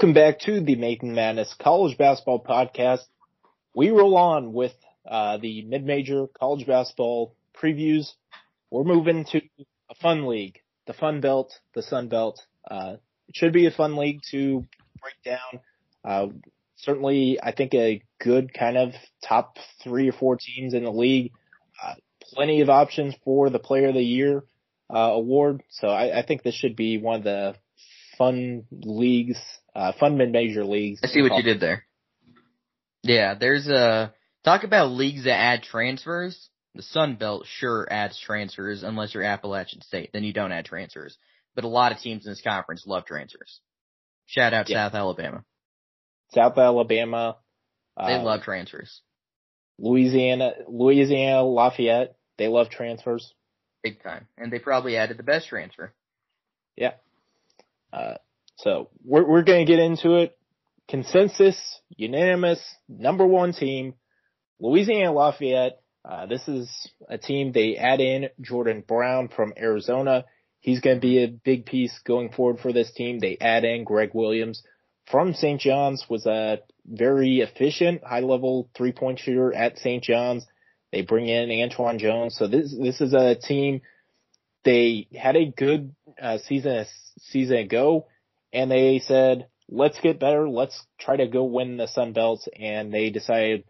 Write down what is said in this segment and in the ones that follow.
Welcome back to the Making Madness College Basketball Podcast. We roll on with uh, the mid-major college basketball previews. We're moving to a fun league, the Fun Belt, the Sun Belt. Uh, it should be a fun league to break down. Uh, certainly, I think a good kind of top three or four teams in the league. Uh, plenty of options for the Player of the Year uh, award. So I, I think this should be one of the fun leagues, uh, fun mid-major leagues. I see what you did there. Yeah, there's a talk about leagues that add transfers. The Sun Belt sure adds transfers unless you're Appalachian State, then you don't add transfers. But a lot of teams in this conference love transfers. Shout out yeah. South Alabama. South Alabama. They uh, love transfers. Louisiana, Louisiana Lafayette. They love transfers. Big time. And they probably added the best transfer. Yeah. Uh, so we're, we're going to get into it. Consensus, unanimous, number one team, Louisiana Lafayette. Uh, this is a team they add in Jordan Brown from Arizona. He's going to be a big piece going forward for this team. They add in Greg Williams from St. John's was a very efficient high level three point shooter at St. John's. They bring in Antwann Jones. So this, this is a team. They had a good uh, season, season ago and they said, let's get better. Let's try to go win the Sun Belt. And they decided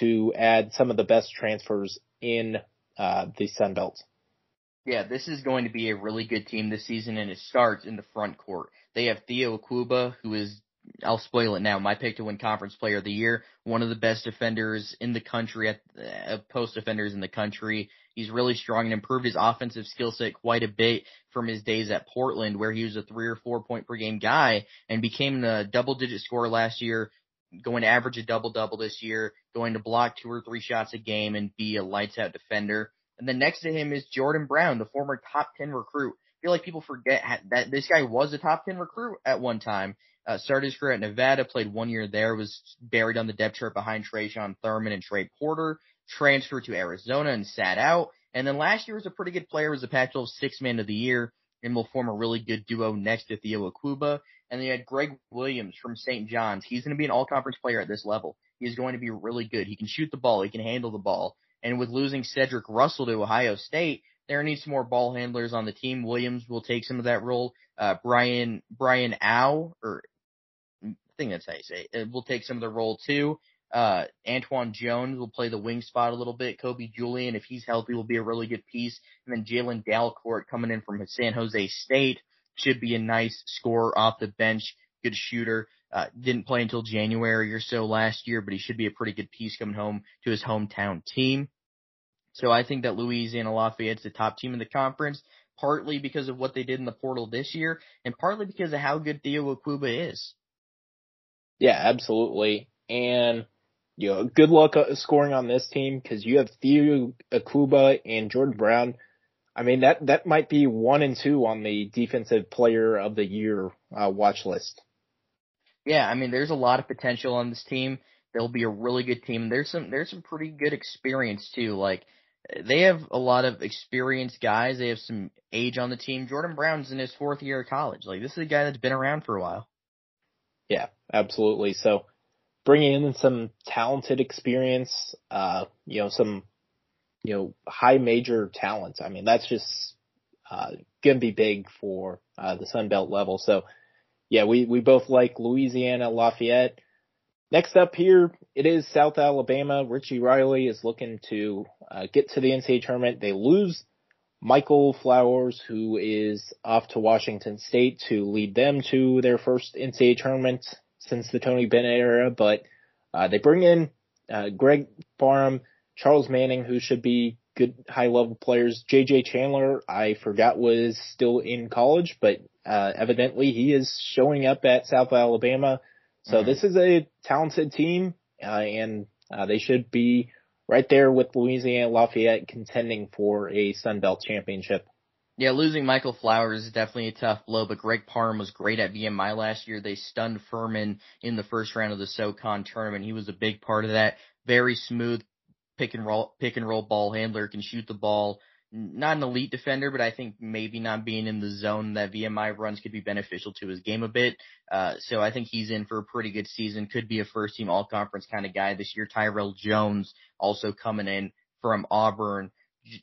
to add some of the best transfers in uh, the Sun Belt. Yeah, this is going to be a really good team this season, and it starts in the front court. They have Theo Akwuba, who is I'll spoil it now. My pick to win Conference Player of the Year. One of the best defenders in the country, at uh, post defenders in the country. He's really strong and improved his offensive skill set quite a bit from his days at Portland, where he was a three or four point per game guy and became a double digit scorer last year. Going to average a double double this year, going to block two or three shots a game and be a lights out defender. And then next to him is Jordan Brown, the former top 10 recruit. I feel like people forget that this guy was a top 10 recruit at one time uh, started his career at Nevada, played one year there, was buried on the depth chart behind Tre'Shawn Thurman and Trey Porter, transferred to Arizona and sat out. And then last year was a pretty good player, was a Pac-12 six man of the year, and will form a really good duo next to Theo Akwuba. And then you had Greg Williams from St. John's. He's going to be an all-conference player at this level. He's going to be really good. He can shoot the ball. He can handle the ball. And with losing Cedric Russell to Ohio State, there needs some more ball handlers on the team. Williams will take some of that role. Uh, Brian, Brayan Au, or I think that's how you say it. We'll take some of the role too. Uh, Antwann Jones will play the wing spot a little bit. Kobe Julien, if he's healthy, will be a really good piece. And then Jalen Dalcourt coming in from San Jose State should be a nice scorer off the bench, good shooter. Uh, didn't play until January or so last year, but he should be a pretty good piece coming home to his hometown team. So I think that Louisiana Lafayette's the top team in the conference, partly because of what they did in the portal this year, and partly because of how good Theo Akwuba is. Yeah, absolutely. And you know, good luck uh, scoring on this team because you have Theo Akwuba and Jordan Brown. I mean that that might be one and two on the defensive player of the year uh, watch list. Yeah, I mean there's a lot of potential on this team. They'll be a really good team. There's some there's some pretty good experience too. Like they have a lot of experienced guys. They have some age on the team. Jordan Brown's in his fourth year of college. Like this is a guy that's been around for a while. Yeah, absolutely. So bringing in some talented experience, uh, you know, some, you know, high major talent. I mean, that's just, uh, to be big for, uh, the Sun Belt level. So yeah, we, we both like Louisiana Lafayette. Next up here, it is South Alabama. Richie Riley is looking to, uh, get to the NCAA tournament. They lose Michael Flowers, who is off to Washington State to lead them to their first NCAA tournament since the Tony Bennett era. But uh, they bring in uh, Greg Parham, Charles Manning, who should be good high level players. JJ Chandler, I forgot was still in college, but uh, evidently he is showing up at South Alabama. So mm-hmm. this is a talented team, uh, and uh, they should be right there with Louisiana Lafayette contending for a Sun Belt championship. Yeah, losing Michael Flowers is definitely a tough blow, but Greg Parham was great at VMI last year. They stunned Furman in the first round of the SoCon tournament. He was a big part of that. Very smooth pick and roll, pick and roll ball handler, can shoot the ball, not an elite defender, but I think maybe not being in the zone that VMI runs could be beneficial to his game a bit. Uh, so I think he's in for a pretty good season. Could be a first team all conference kind of guy this year. Tyrell Jones also coming in from Auburn.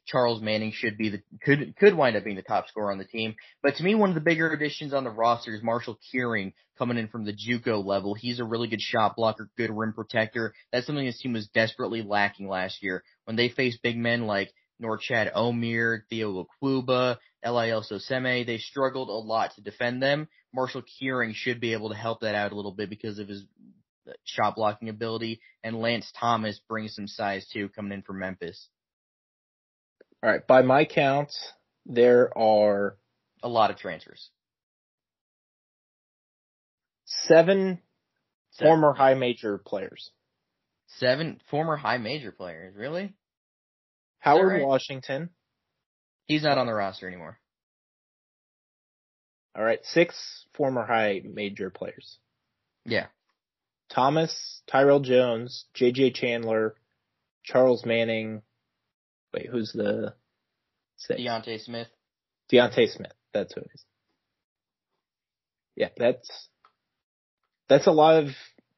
Charles Manning should be the could could wind up being the top scorer on the team. But to me, one of the bigger additions on the roster is Marshall Kearing coming in from the JUCO level. He's a really good shot blocker, good rim protector. That's something this team was desperately lacking last year when they faced big men like Norchad Omier, Theo Akwuba, Eliel Nsoseme. They struggled a lot to defend them. Marshall Kearing should be able to help that out a little bit because of his uh, shot blocking ability. And Lance Thomas brings some size too coming in from Memphis. All right. By my count, there are a lot of transfers. Seven, seven. former high major players. Seven former high major players, really? Howard right? Washington. He's not on the roster anymore. All right, six former high major players. Yeah. Thomas, Tyrell Jones, J.J. Chandler, Charles Manning. Wait, who's the six? Deontay Smith. Deontay Smith. That's who it is. Yeah, that's that's a lot of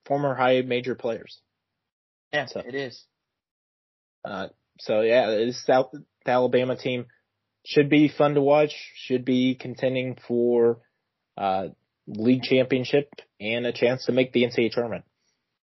former high major players. Yeah, so, it is. Uh, so yeah, this South the Alabama team should be fun to watch. Should be contending for uh, league championship and a chance to make the NCAA tournament.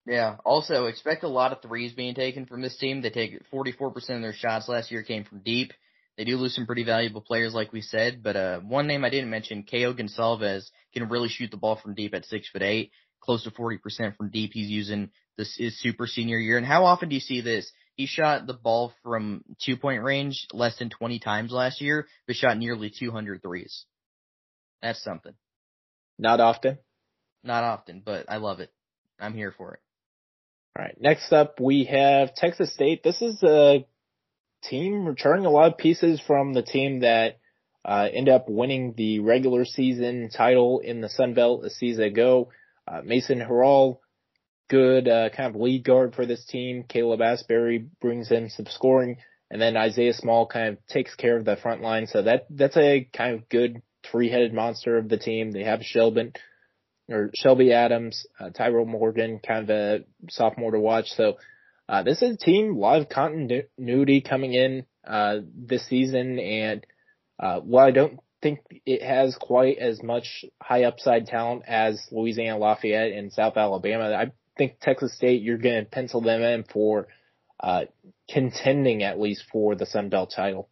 Yeah. Also, expect a lot of threes being taken from this team. They take 44% of their shots last year came from deep. They do lose some pretty valuable players, like we said. But uh, one name I didn't mention, Ko Goncalves, can really shoot the ball from deep at six foot eight, close to 40% from deep. He's using this is super senior year. And how often do you see this? He shot the ball from two point range less than 20 times last year, but shot nearly 200 threes. That's something. Not often. Not often, but I love it. I'm here for it. All right. Next up, we have Texas State. This is a team returning a lot of pieces from the team that uh, end up winning the regular season title in the Sun Belt a season ago. Uh, Mason Harrell good uh, kind of lead guard for this team. Caleb Asbury brings in some scoring, and then Isaiah Small kind of takes care of the front line. So that that's a kind of good three-headed monster of the team. They have Shelby or Shelby Adams, uh, Tyrell Morgan, kind of a sophomore to watch. So uh, this is a team, a lot of continuity coming in uh, this season, and uh, while I don't think it has quite as much high upside talent as Louisiana Lafayette and South Alabama. I think Texas State, you're going to pencil them in for uh, contending at least for the Sun Belt title.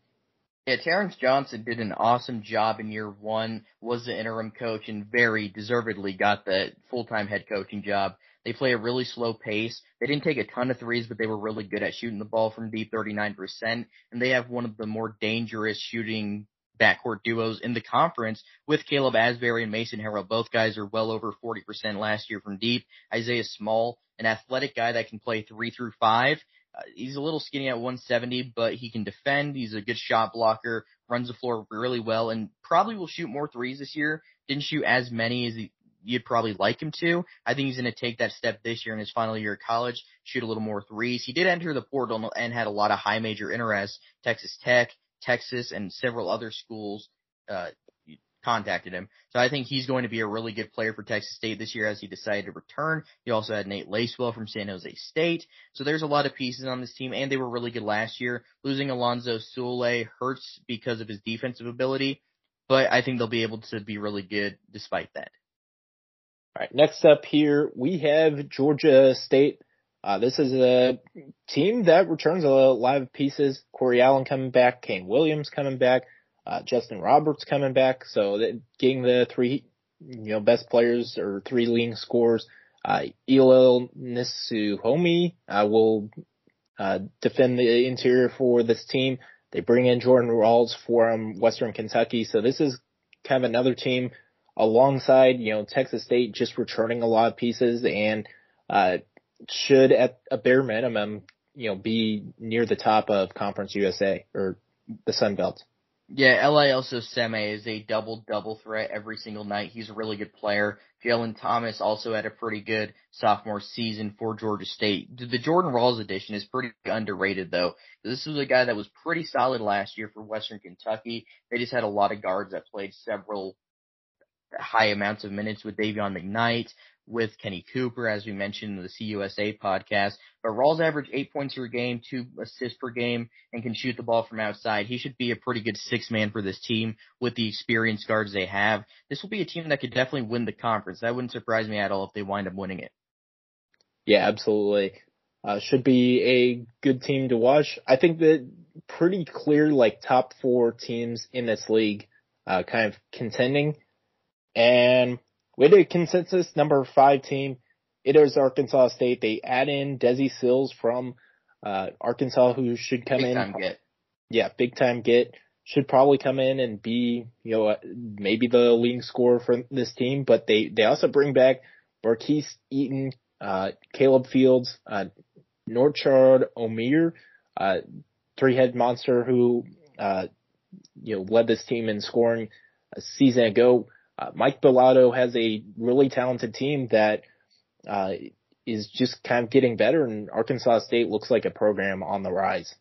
Yeah, Terrence Johnson did an awesome job in year one, was the interim coach, and very deservedly got the full-time head coaching job. They play a really slow pace. They didn't take a ton of threes, but they were really good at shooting the ball from deep, 39%. And they have one of the more dangerous shooting backcourt duos in the conference with Caleb Asbury and Mason Harrell. Both guys are well over 40% last year from deep. Isaiah Small, an athletic guy that can play three through five. He's a little skinny at 170, but he can defend. He's a good shot blocker, runs the floor really well, and probably will shoot more threes this year. Didn't shoot as many as he, you'd probably like him to. I think he's going to take that step this year in his final year of college, shoot a little more threes. He did enter the portal and had a lot of high major interest. Texas Tech, Texas and several other schools uh, contacted him. So I think he's going to be a really good player for Texas State this year as he decided to return. He also had Nate Lacewell from San Jose State. So there's a lot of pieces on this team and they were really good last year. Losing Alonzo Sule hurts because of his defensive ability, but I think they'll be able to be really good despite that. All right. Next up here, we have Georgia State uh, this is a team that returns a lot of pieces. Corey Allen coming back, Kane Williams coming back, uh, Justin Roberts coming back. So that, getting the three, you know, best players or three leading scores. Uh, Eliel Nsoseme, uh, will, uh, defend the interior for this team. They bring in Jordan Rawls from Western Kentucky. So this is kind of another team alongside, you know, Texas State just returning a lot of pieces and, uh, should at a bare minimum, you know, be near the top of Conference USA or the Sun Belt. Yeah, Eliel Nsoseme is a double double threat every single night. He's a really good player. Jalen Thomas also had a pretty good sophomore season for Georgia State. The Jordan Rawls addition is pretty underrated though. This was a guy that was pretty solid last year for Western Kentucky. They just had a lot of guards that played several high amounts of minutes with Dayvion McKnight, with Kenny Cooper, as we mentioned in the CUSA podcast. But Rawls averaged eight points per game, two assists per game, and can shoot the ball from outside. He should be a pretty good six man for this team with the experienced guards they have. This will be a team that could definitely win the conference. That wouldn't surprise me at all if they wind up winning it. Yeah, absolutely. Uh, should be a good team to watch. I think that pretty clear, like top four teams in this league, uh, kind of contending. And with a consensus number five team, it is Arkansas State. They add in Desi Sills from uh, Arkansas, who should come big in. Time get. Yeah, big time get. Should probably come in and be, you know, maybe the leading scorer for this team. But they they also bring back Marquis Eaton, uh, Caleb Fields, uh, Norchad Omier, uh, three-head monster who, uh, you know, led this team in scoring a season ago. Uh, Mike Balado has a really talented team that uh, is just kind of getting better, and Arkansas State looks like a program on the rise.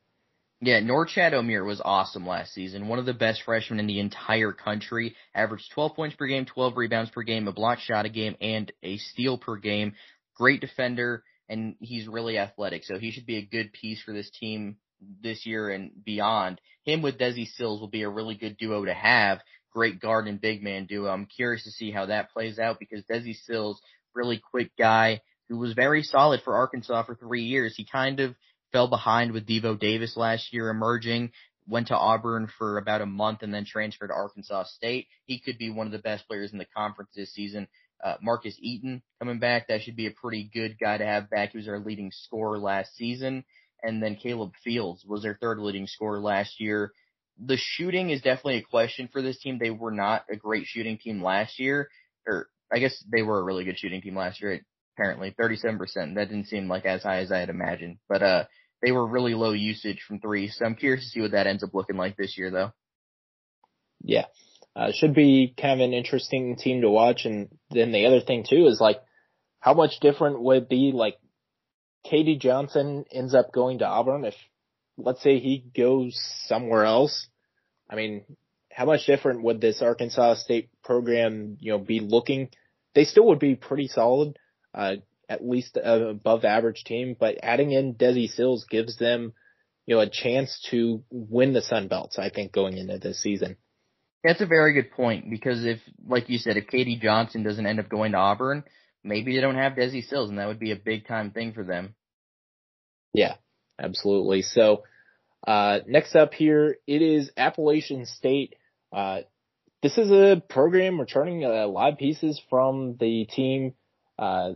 Yeah, Norchad Omier was awesome last season. One of the best freshmen in the entire country. Averaged 12 points per game, 12 rebounds per game, a block shot a game, and a steal per game. Great defender, and he's really athletic, so he should be a good piece for this team this year and beyond. Him with Desi Sills will be a really good duo to have great guard and big man duo. I'm curious to see how that plays out because Desi Sills, really quick guy who was very solid for Arkansas for three years. He kind of fell behind with Devo Davis last year emerging, went to Auburn for about a month and then transferred to Arkansas State. He could be one of the best players in the conference this season. Uh, Marcus Eaton coming back, that should be a pretty good guy to have back. He was our leading scorer last season. And then Caleb Fields was their third leading scorer last year the shooting is definitely a question for this team. They were not a great shooting team last year, or I guess they were a really good shooting team last year. Apparently, 37%. That didn't seem like as high as I had imagined, but uh, they were really low usage from three. So I'm curious to see what that ends up looking like this year, though. Yeah, uh, should be kind of an interesting team to watch. And then the other thing too is like, how much different would it be like KD Johnson ends up going to Auburn if let's say he goes somewhere else, I mean, how much different would this Arkansas State program, you know, be looking? They still would be pretty solid, uh, at least above average team, but adding in Desi Sills gives them, you know, a chance to win the Sun Belts, I think, going into this season. That's a very good point because if, like you said, if KD Johnson doesn't end up going to Auburn, maybe they don't have Desi Sills and that would be a big time thing for them. Yeah, absolutely. So, uh, next up here, it is Appalachian State. Uh, this is a program returning lot of pieces from the team, uh,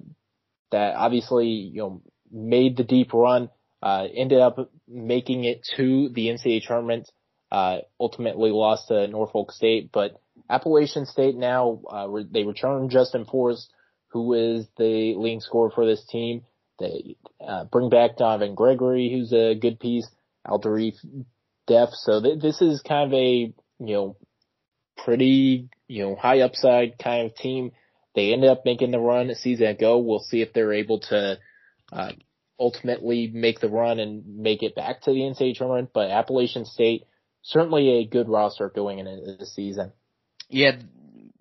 that obviously, you know, made the deep run, uh, ended up making it to the NCAA tournament, uh, ultimately lost to Norfolk State, but Appalachian State now, uh, they return Justin Forrest, who is the leading scorer for this team. They uh, bring back Donovan Gregory, who's a good piece. Adrian Delph. So th- this is kind of a you know pretty you know high upside kind of team. They ended up making the run a season ago. We'll see if they're able to uh, ultimately make the run and make it back to the NCAA tournament. But Appalachian State certainly a good roster going into the season. Yeah,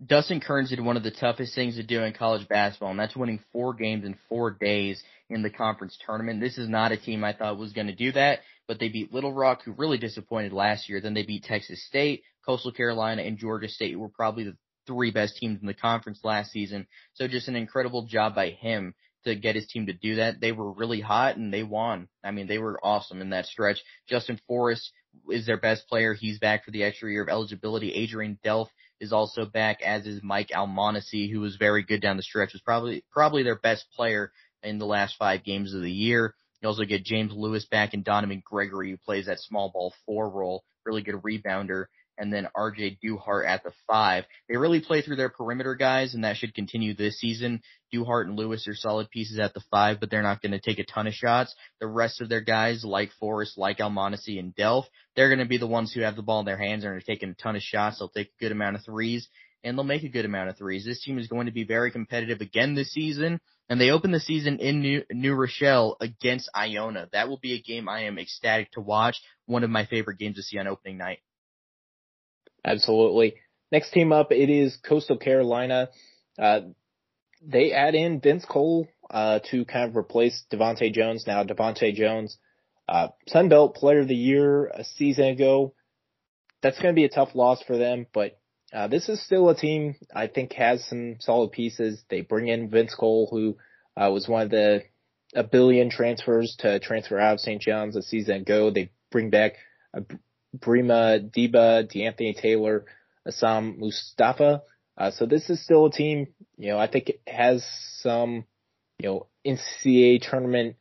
Dustin Kerns did one of the toughest things to do in college basketball, and that's winning four games in four days in the conference tournament. This is not a team I thought was going to do that, but they beat Little Rock, who really disappointed last year. Then they beat Texas State, Coastal Carolina, and Georgia State, who were probably the three best teams in the conference last season. So just an incredible job by him to get his team to do that. They were really hot and they won. I mean, they were awesome in that stretch. Justin Forrest is their best player. He's back for the extra year of eligibility. Adrian Delph is also back, as is Mike Almonacy, who was very good down the stretch. Was probably probably their best player in the last five games of the year. You also get James Lewis back and Donovan Gregory, who plays that small ball four role, really good rebounder. And then RJ Duhart at the five. They really play through their perimeter guys, and that should continue this season. Duhart and Lewis are solid pieces at the five, but they're not going to take a ton of shots. The rest of their guys, like Forrest, like Almonacin and Delph, they're going to be the ones who have the ball in their hands and are taking a ton of shots. They'll take a good amount of threes, and they'll make a good amount of threes. This team is going to be very competitive again this season. And they open the season in New, New Rochelle against Iona. That will be a game I am ecstatic to watch. One of my favorite games to see on opening night. Absolutely. Next team up, it is Coastal Carolina. Uh, they add in Vince Cole uh, to kind of replace DeVante' Jones. Now DeVante' Jones, uh, Sunbelt Player of the Year a season ago. That's going to be a tough loss for them, but uh, this is still a team I think has some solid pieces. They bring in Vince Cole, who uh, was one of the a billion transfers to transfer out of St. John's a season ago. They bring back uh, Brima Dibba, DeAnthony Taylor, Essam Mustafa. Uh, so this is still a team, you know, I think it has some, you know, NCAA tournament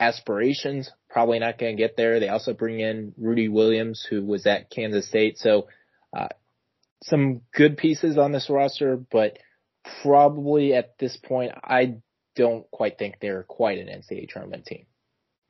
aspirations. Probably not going to get there. They also bring in Rudy Williams, who was at Kansas State. So, uh, some good pieces on this roster, but probably at this point, I don't quite think they're quite an NCAA tournament team.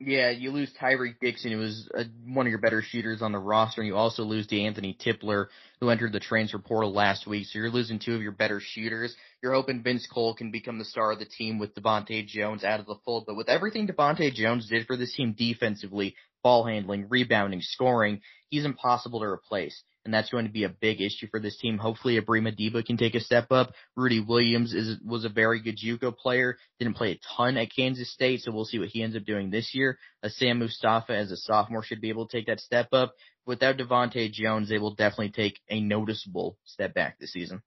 Yeah, you lose Tyreke Dixon, who was a, one of your better shooters on the roster, and you also lose DeAnthony Tipler, who entered the transfer portal last week. So you're losing two of your better shooters. You're hoping Vince Cole can become the star of the team with DeVante' Jones out of the fold. But with everything DeVante' Jones did for this team defensively, ball handling, rebounding, scoring, he's impossible to replace and that's going to be a big issue for this team. Hopefully, Ebrima Dibba can take a step up. Rudy Williams is was a very good JUCO player. Didn't play a ton at Kansas State, so we'll see what he ends up doing this year. Sam Mustafa, as a sophomore, should be able to take that step up. Without DeVante' Jones, they will definitely take a noticeable step back this season.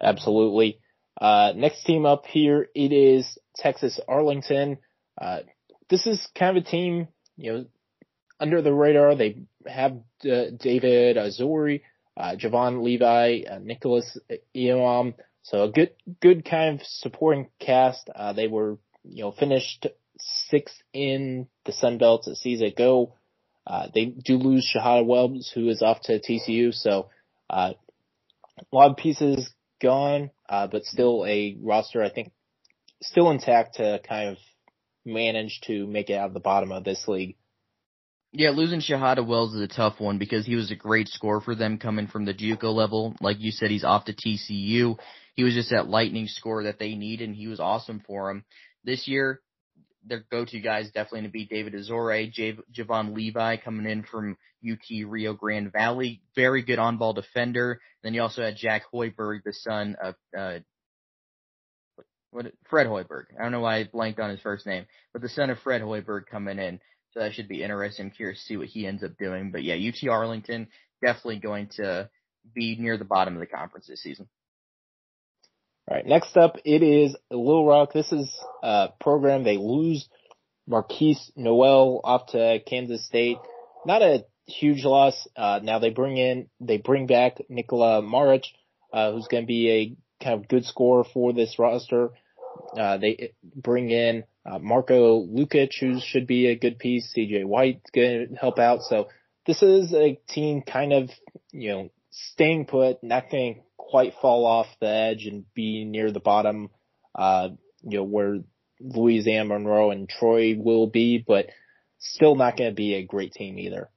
Absolutely. Uh, next team up here, it is Texas Arlington. Uh, this is kind of a team, you know, under the radar. They have uh, David Azore, uh, Javon Levi, uh, Nicholas Elam. So a good, good kind of supporting cast. Uh, they were, you know, finished sixth in the Sun Belt a season ago. Uh, they do lose Shahada Wells, who is off to TCU. So, uh, a lot of pieces gone, uh, but still a roster, I think, still intact to kind of manage to make it out of the bottom of this league. Yeah, losing Shahada Wells is a tough one because he was a great scorer for them coming from the JUCO level. Like you said, he's off to TCU. He was just that lightning score that they need, and he was awesome for them. This year, their go-to guy is definitely to be David Azore, J- Javon Levi coming in from UT Rio Grande Valley. Very good on-ball defender. Then you also had Jack Hoiberg, the son of, uh, what, Fred Hoiberg. I don't know why I blanked on his first name, but the son of Fred Hoiberg coming in. That should be interesting. I'm curious to see what he ends up doing. But yeah, UT Arlington definitely going to be near the bottom of the conference this season. All right. Next up, it is Little Rock. This is a program they lose Markquis Nowell off to Kansas State. Not a huge loss. Uh, now they bring in, they bring back Nikola Maric, uh, who's going to be a kind of good scorer for this roster. Uh, they bring in uh, Marco Lukic, who should be a good piece. CJ White's going to help out. So this is a team kind of, you know, staying put, not going to quite fall off the edge and be near the bottom, uh, you know, where Louisiana Monroe and Troy will be, but still not going to be a great team either.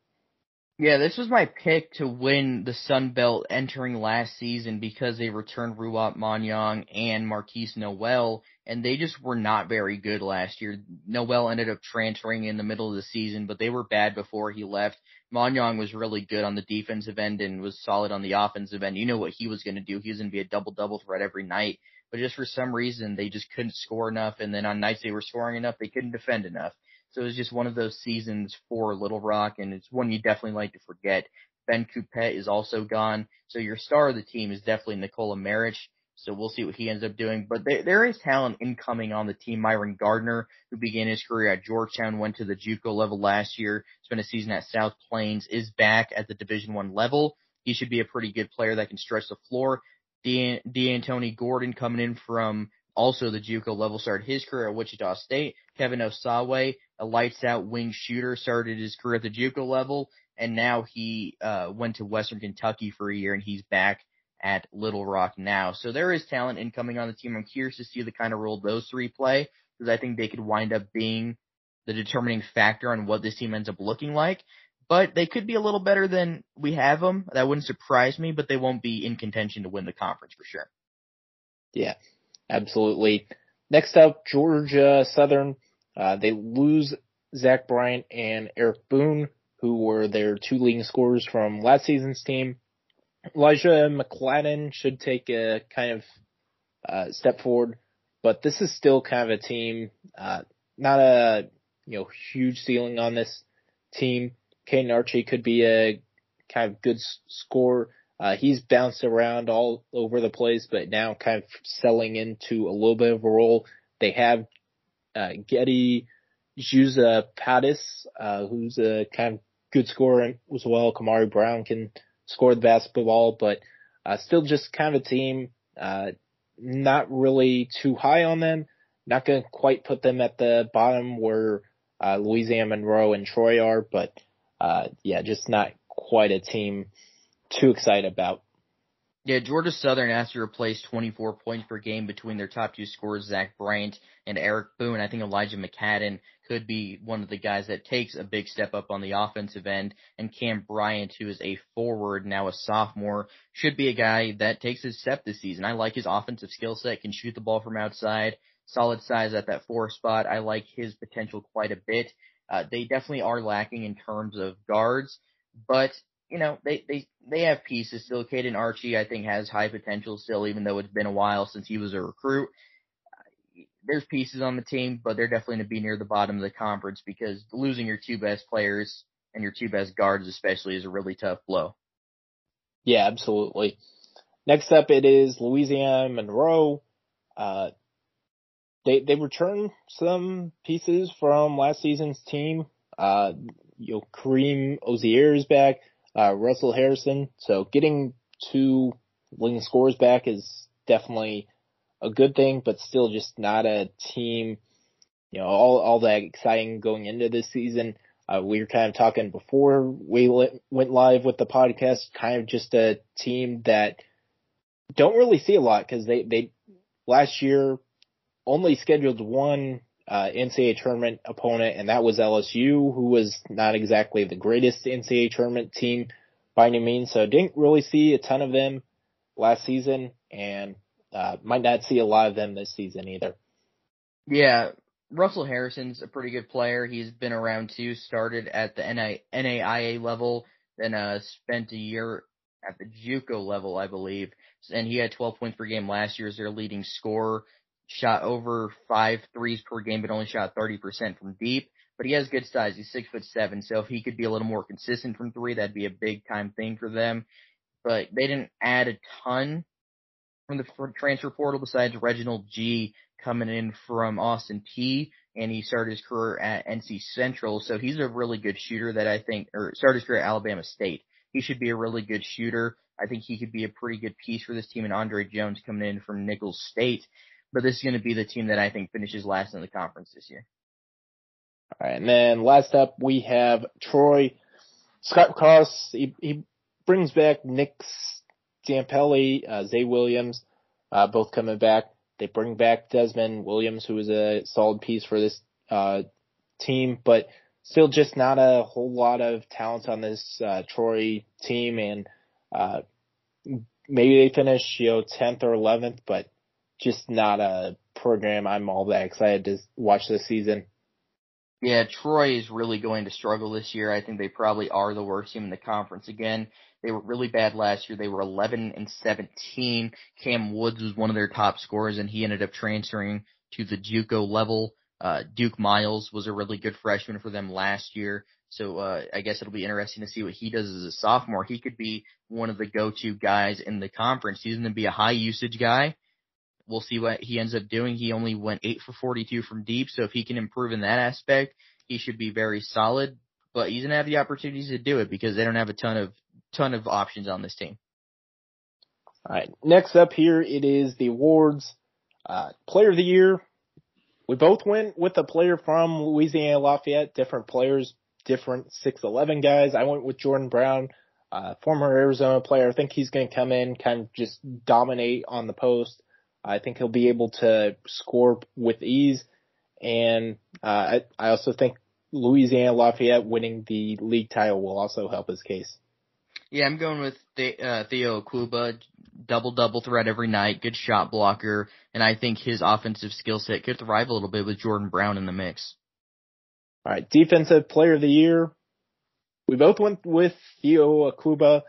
Yeah, this was my pick to win the Sun Belt entering last season because they returned Ruot Manyang and Markquis Nowell, and they just were not very good last year. Nowell ended up transferring in the middle of the season, but they were bad before he left. Manyang was really good on the defensive end and was solid on the offensive end. You know what he was going to do. He was going to be a double-double threat every night, but just for some reason, they just couldn't score enough, and then on nights they were scoring enough, they couldn't defend enough. So it was just one of those seasons for Little Rock, and it's one you definitely like to forget. Ben Coupet is also gone, so your star of the team is definitely Nikola Maric. So we'll see what he ends up doing. But there, there is talent incoming on the team. Myron Gardner, who began his career at Georgetown, went to the JUCO level last year, spent a season at South Plains, is back at the Division One level. He should be a pretty good player that can stretch the floor. D'Antoni Gordon coming in from also the JUCO level started his career at Wichita State. Kevin Osawe, a lights out wing shooter, started his career at the JUCO level. and now he uh, went to Western Kentucky for a year, and he's back at Little Rock now. So there is talent incoming on the team. I'm curious to see the kind of role those three play because I think they could wind up being the determining factor on what this team ends up looking like. But they could be a little better than we have them. That wouldn't surprise me, but they won't be in contention to win the conference for sure. Yeah, absolutely. Next up, Georgia Southern. Uh, they lose Zach Bryant and Eric Boone, who were their two leading scorers from last season's team. Elijah McCadden should take a kind of uh, step forward, but this is still kind of a team, uh, not a you know huge ceiling on this team. Kaden Archie could be a kind of good score. Uh, he's bounced around all over the place, but now kind of selling into a little bit of a role. They have uh, Getty Juza Pattis, uh, who's a kind of good scorer as well. Kamari Brown can score the basketball, but uh, still just kind of a team. Uh, not really too high on them. Not going to quite put them at the bottom where uh, Louisiana Monroe and Troy are, but uh, yeah, just not quite a team too excited about. Yeah, Georgia Southern has to replace 24 points per game between their top two scorers, Zach Bryant and Eric Boone. I think Elijah McCadden could be one of the guys that takes a big step up on the offensive end. And Cam Bryant, who is a forward, now a sophomore, should be a guy that takes his step this season. I like his offensive skill set, can shoot the ball from outside, solid size at that four spot. I like his potential quite a bit. Uh, they definitely are lacking in terms of guards, but you know, they, they, they have pieces still. Kaden Archie, I think, has high potential still, even though it's been a while since he was a recruit. There's pieces on the team, but they're definitely going to be near the bottom of the conference because losing your two best players and your two best guards especially is a really tough blow. Yeah, absolutely. Next up, it is Louisiana Monroe. Uh, they they return some pieces from last season's team. Uh, you know, Koreem Ozier is back uh, Russell Harrison. So getting two leading scores back is definitely a good thing, but still just not a team, you know, all, all that exciting going into this season. Uh, we were kind of talking before we went live with the podcast, kind of just a team that don't really see a lot because they, they last year only scheduled one uh, NCAA tournament opponent, and that was LSU, who was not exactly the greatest NCAA tournament team by any means. So didn't really see a ton of them last season, and uh, might not see a lot of them this season either. Yeah, Russell Harrison's a pretty good player. He's been around too. Started at the NAIA level, then uh, spent a year at the JUCO level, I believe, and he had 12 points per game last year as their leading scorer shot over five threes per game, but only shot 30% from deep. But he has good size. He's six foot seven. So if he could be a little more consistent from three, that'd be a big time thing for them. But they didn't add a ton from the transfer portal besides Reginald Gee coming in from Austin Peay and he started his career at NC Central. So he's a really good shooter that I think, or started his career at Alabama State. He should be a really good shooter. I think he could be a pretty good piece for this team and Andre Jones coming in from Nicholls State but this is going to be the team that I think finishes last in the conference this year. All right, and then last up we have Troy. Scott Cross, he, he brings back Nick Stampley, uh, Zay Williams, uh, both coming back. They bring back Desmond Williams, who is a solid piece for this uh, team, but still just not a whole lot of talent on this uh, Troy team, and uh, maybe they finish you know 10th or 11th, but just not a program I'm all that excited to watch this season. Yeah, Troy is really going to struggle this year. I think they probably are the worst team in the conference again. They were really bad last year. They were 11 and 17. Cam Woods was one of their top scorers and he ended up transferring to the JUCO level. Uh, Duke Miles was a really good freshman for them last year. So, uh, I guess it'll be interesting to see what he does as a sophomore. He could be one of the go-to guys in the conference. He's going to be a high usage guy we'll see what he ends up doing. He only went 8 for 42 from deep, so if he can improve in that aspect, he should be very solid. But he's gonna have the opportunities to do it because they don't have a ton of ton of options on this team. All right, next up here it is the awards. Uh, player of the year. We both went with a player from Louisiana Lafayette, different players different 6'11 guys. I went with Jordan Brown, uh, former Arizona player. I think he's going to come in, kind of just dominate on the post. I think he'll be able to score with ease. And, uh, I, I also think Louisiana Lafayette winning the league title will also help his case. Yeah, I'm going with the, uh, Theo Akwuba, double double threat every night, good shot blocker, and I think his offensive skill set could thrive a little bit with Jordan Brown in the mix. All right, defensive player of the year. We both went with Theo Akwuba,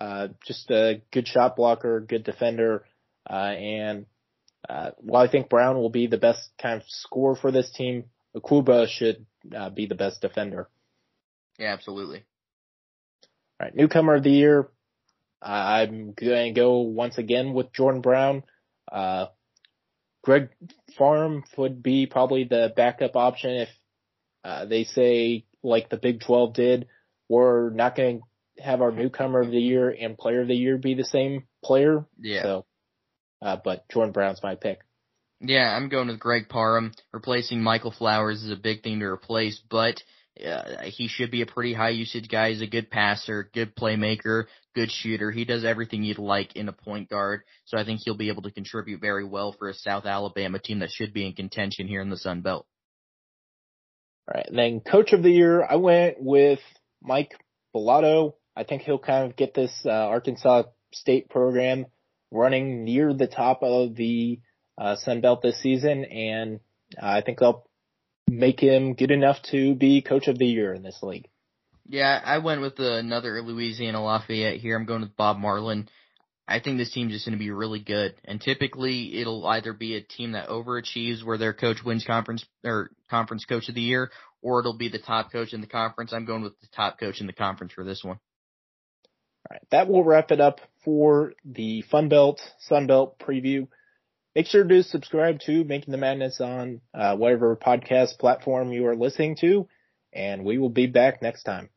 uh, just a good shot blocker, good defender, uh, and uh, while I think Brown will be the best kind of scorer for this team, Akwuba should uh, be the best defender. Yeah, absolutely. All right, newcomer of the year. I'm going to go once again with Jordan Brown. Uh, Greg Parham would be probably the backup option if uh, they say, like the Big 12 did, we're not going to have our newcomer of the year and player of the year be the same player. Yeah. So, uh, but Jordan Brown's my pick. Yeah, I'm going with Greg Parham. Replacing Michael Flowers is a big thing to replace, but uh, he should be a pretty high usage guy. He's a good passer, good playmaker, good shooter. He does everything you'd like in a point guard. So I think he'll be able to contribute very well for a South Alabama team that should be in contention here in the Sun Belt. All right. And then coach of the year, I went with Mike Balado. I think he'll kind of get this uh, Arkansas State program running near the top of the uh, Sun Belt this season, and I think they'll make him good enough to be coach of the year in this league. Yeah, I went with another Louisiana Lafayette here. I'm going with Bob Marlin. I think this team's just going to be really good. And typically it'll either be a team that overachieves where their coach wins conference or conference coach of the year, or it'll be the top coach in the conference. I'm going with the top coach in the conference for this one. All right. That will wrap it up for the Fun Belt, Sun Belt preview. Make sure to subscribe to Making the Madness on uh, whatever podcast platform you are listening to, and we will be back next time.